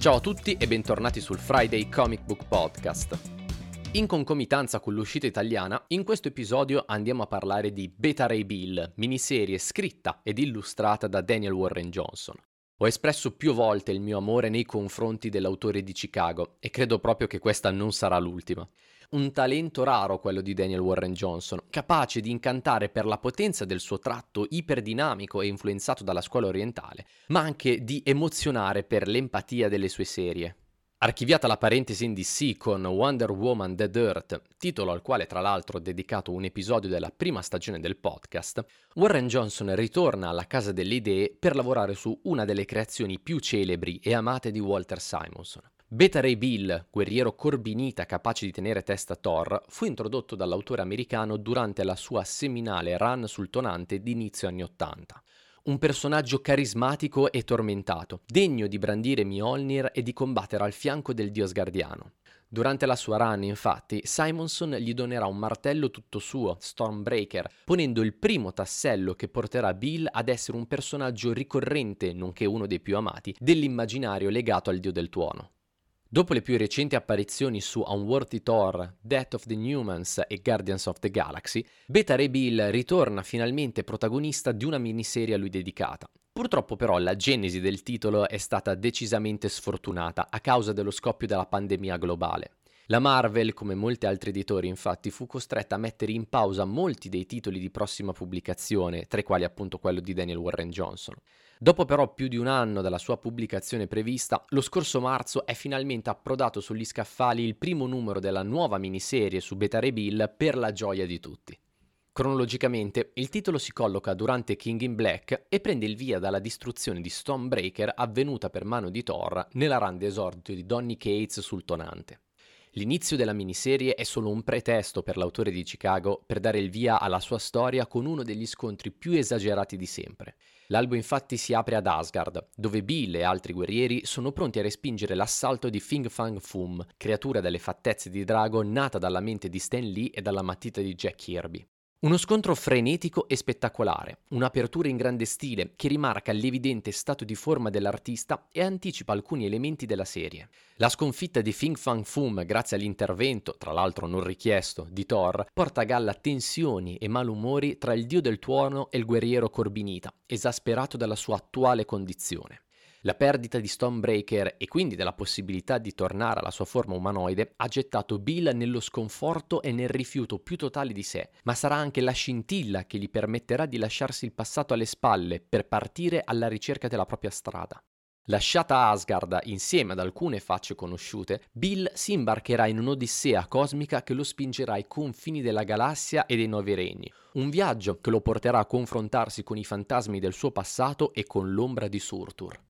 Ciao a tutti e bentornati sul Friday Comic Book Podcast. In concomitanza con l'uscita italiana, in questo episodio andiamo a parlare di Beta Ray Bill, miniserie scritta ed illustrata da Daniel Warren Johnson. Ho espresso più volte il mio amore nei confronti dell'autore di Chicago e credo proprio che questa non sarà l'ultima. Un talento raro quello di Daniel Warren Johnson, capace di incantare per la potenza del suo tratto iperdinamico e influenzato dalla scuola orientale, ma anche di emozionare per l'empatia delle sue serie. Archiviata la parentesi in DC con Wonder Woman Dead Earth, titolo al quale tra l'altro ho dedicato un episodio della prima stagione del podcast, Warren Johnson ritorna alla Casa delle Idee per lavorare su una delle creazioni più celebri e amate di Walter Simonson. Beta Ray Bill, guerriero corbinita capace di tenere testa a Thor, fu introdotto dall'autore americano durante la sua seminale run sul tonante di inizio anni Ottanta un personaggio carismatico e tormentato, degno di brandire Mjolnir e di combattere al fianco del dio sgardiano. Durante la sua run, infatti, Simonson gli donerà un martello tutto suo, Stormbreaker, ponendo il primo tassello che porterà Bill ad essere un personaggio ricorrente, nonché uno dei più amati, dell'immaginario legato al dio del tuono. Dopo le più recenti apparizioni su Unworthy Thor, Death of the Newmans e Guardians of the Galaxy, Beta Ray Bill ritorna finalmente protagonista di una miniserie a lui dedicata. Purtroppo però la genesi del titolo è stata decisamente sfortunata a causa dello scoppio della pandemia globale. La Marvel, come molti altri editori, infatti, fu costretta a mettere in pausa molti dei titoli di prossima pubblicazione, tra i quali appunto quello di Daniel Warren Johnson. Dopo però più di un anno dalla sua pubblicazione prevista, lo scorso marzo è finalmente approdato sugli scaffali il primo numero della nuova miniserie su Beta Ray Bill per la gioia di tutti. Cronologicamente, il titolo si colloca durante King in Black e prende il via dalla distruzione di Stonebreaker avvenuta per mano di Thor nella run d'esordio di Donny Cates sul tonante. L'inizio della miniserie è solo un pretesto per l'autore di Chicago per dare il via alla sua storia con uno degli scontri più esagerati di sempre. L'albo infatti si apre ad Asgard, dove Bill e altri guerrieri sono pronti a respingere l'assalto di Fing Fang Foom, creatura dalle fattezze di drago nata dalla mente di Stan Lee e dalla matita di Jack Kirby. Uno scontro frenetico e spettacolare, un'apertura in grande stile che rimarca l'evidente stato di forma dell'artista e anticipa alcuni elementi della serie. La sconfitta di Fing Fang Foom grazie all'intervento, tra l'altro non richiesto, di Thor, porta a galla tensioni e malumori tra il dio del tuono e il guerriero corbinita, esasperato dalla sua attuale condizione. La perdita di Stonebreaker e quindi della possibilità di tornare alla sua forma umanoide ha gettato Bill nello sconforto e nel rifiuto più totale di sé, ma sarà anche la scintilla che gli permetterà di lasciarsi il passato alle spalle per partire alla ricerca della propria strada. Lasciata Asgard insieme ad alcune facce conosciute, Bill si imbarcherà in un'odissea cosmica che lo spingerà ai confini della galassia e dei Nuovi Regni, un viaggio che lo porterà a confrontarsi con i fantasmi del suo passato e con l'ombra di Surtur.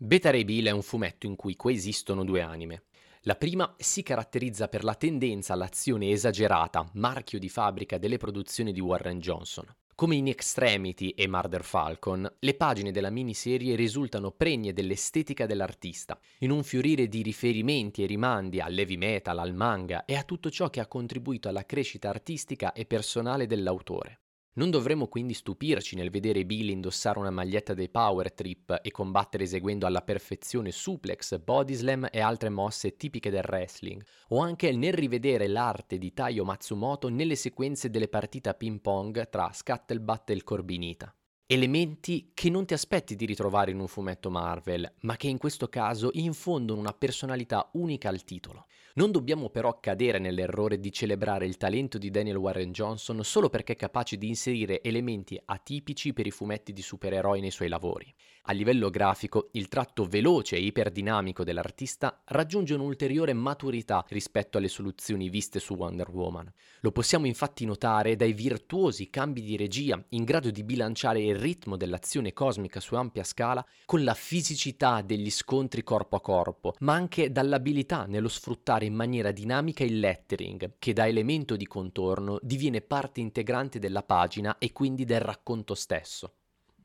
Beta Ray Bill è un fumetto in cui coesistono due anime. La prima si caratterizza per la tendenza all'azione esagerata, marchio di fabbrica delle produzioni di Warren Johnson. Come in Extremity e Murder Falcon, le pagine della miniserie risultano pregne dell'estetica dell'artista, in un fiorire di riferimenti e rimandi all'heavy metal, al manga e a tutto ciò che ha contribuito alla crescita artistica e personale dell'autore. Non dovremmo quindi stupirci nel vedere Billy indossare una maglietta dei Power Trip e combattere eseguendo alla perfezione suplex, body slam e altre mosse tipiche del wrestling, o anche nel rivedere l'arte di Taiyo Matsumoto nelle sequenze delle partite a ping pong tra Scuttlebutt e il Corbinita. Elementi che non ti aspetti di ritrovare in un fumetto Marvel, ma che in questo caso infondono una personalità unica al titolo. Non dobbiamo però cadere nell'errore di celebrare il talento di Daniel Warren Johnson solo perché è capace di inserire elementi atipici per i fumetti di supereroi nei suoi lavori. A livello grafico, il tratto veloce e iperdinamico dell'artista raggiunge un'ulteriore maturità rispetto alle soluzioni viste su Wonder Woman. Lo possiamo infatti notare dai virtuosi cambi di regia in grado di bilanciare il ritmo dell'azione cosmica su ampia scala con la fisicità degli scontri corpo a corpo, ma anche dall'abilità nello sfruttare in maniera dinamica il lettering, che da elemento di contorno diviene parte integrante della pagina e quindi del racconto stesso.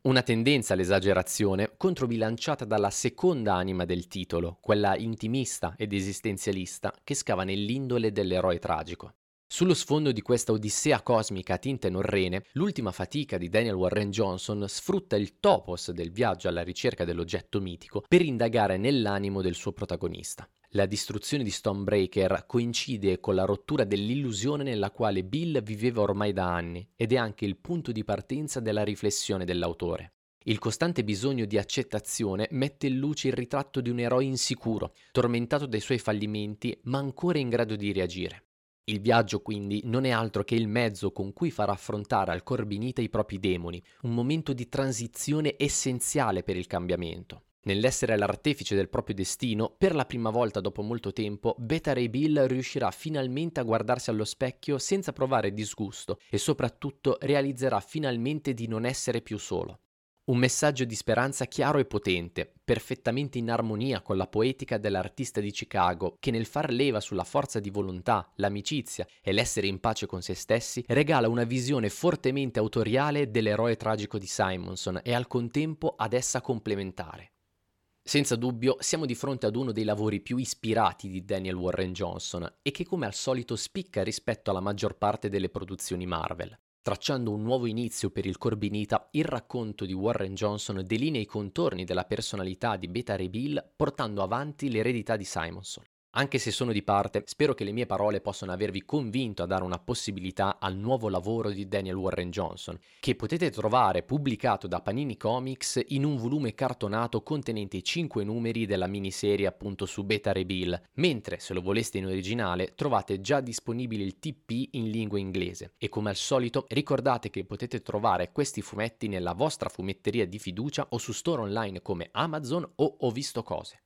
Una tendenza all'esagerazione controbilanciata dalla seconda anima del titolo, quella intimista ed esistenzialista che scava nell'indole dell'eroe tragico. Sullo sfondo di questa odissea cosmica a tinte norrene, l'ultima fatica di Daniel Warren Johnson sfrutta il topos del viaggio alla ricerca dell'oggetto mitico per indagare nell'animo del suo protagonista. La distruzione di Stonebreaker coincide con la rottura dell'illusione nella quale Bill viveva ormai da anni ed è anche il punto di partenza della riflessione dell'autore. Il costante bisogno di accettazione mette in luce il ritratto di un eroe insicuro, tormentato dai suoi fallimenti, ma ancora in grado di reagire. Il viaggio quindi non è altro che il mezzo con cui far affrontare al Corbinita i propri demoni, un momento di transizione essenziale per il cambiamento. Nell'essere l'artefice del proprio destino, per la prima volta dopo molto tempo, Beta Ray Bill riuscirà finalmente a guardarsi allo specchio senza provare disgusto e soprattutto realizzerà finalmente di non essere più solo. Un messaggio di speranza chiaro e potente, perfettamente in armonia con la poetica dell'artista di Chicago, che nel far leva sulla forza di volontà, l'amicizia e l'essere in pace con se stessi, regala una visione fortemente autoriale dell'eroe tragico di Simonson e al contempo ad essa complementare. Senza dubbio siamo di fronte ad uno dei lavori più ispirati di Daniel Warren Johnson e che come al solito spicca rispetto alla maggior parte delle produzioni Marvel. Tracciando un nuovo inizio per il Corbinita, il racconto di Warren Johnson delinea i contorni della personalità di Beta Ray Bill portando avanti l'eredità di Simonson. Anche se sono di parte, spero che le mie parole possano avervi convinto a dare una possibilità al nuovo lavoro di Daniel Warren Johnson, che potete trovare pubblicato da Panini Comics in un volume cartonato contenente 5 numeri della miniserie appunto su Beta Rebill, mentre se lo voleste in originale trovate già disponibile il TP in lingua inglese. E come al solito ricordate che potete trovare questi fumetti nella vostra fumetteria di fiducia o su store online come Amazon o Ho visto cose.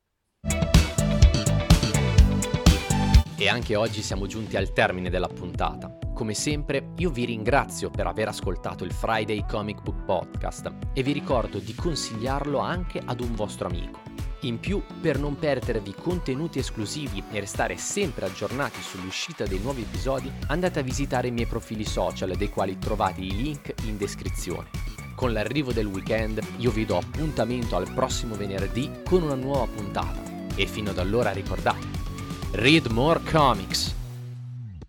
E anche oggi siamo giunti al termine della puntata. Come sempre, io vi ringrazio per aver ascoltato il Friday Comic Book Podcast e vi ricordo di consigliarlo anche ad un vostro amico. In più, per non perdervi contenuti esclusivi e restare sempre aggiornati sull'uscita dei nuovi episodi, andate a visitare i miei profili social, dei quali trovate i link in descrizione. Con l'arrivo del weekend io vi do appuntamento al prossimo venerdì con una nuova puntata. E fino ad allora ricordate, read more comics.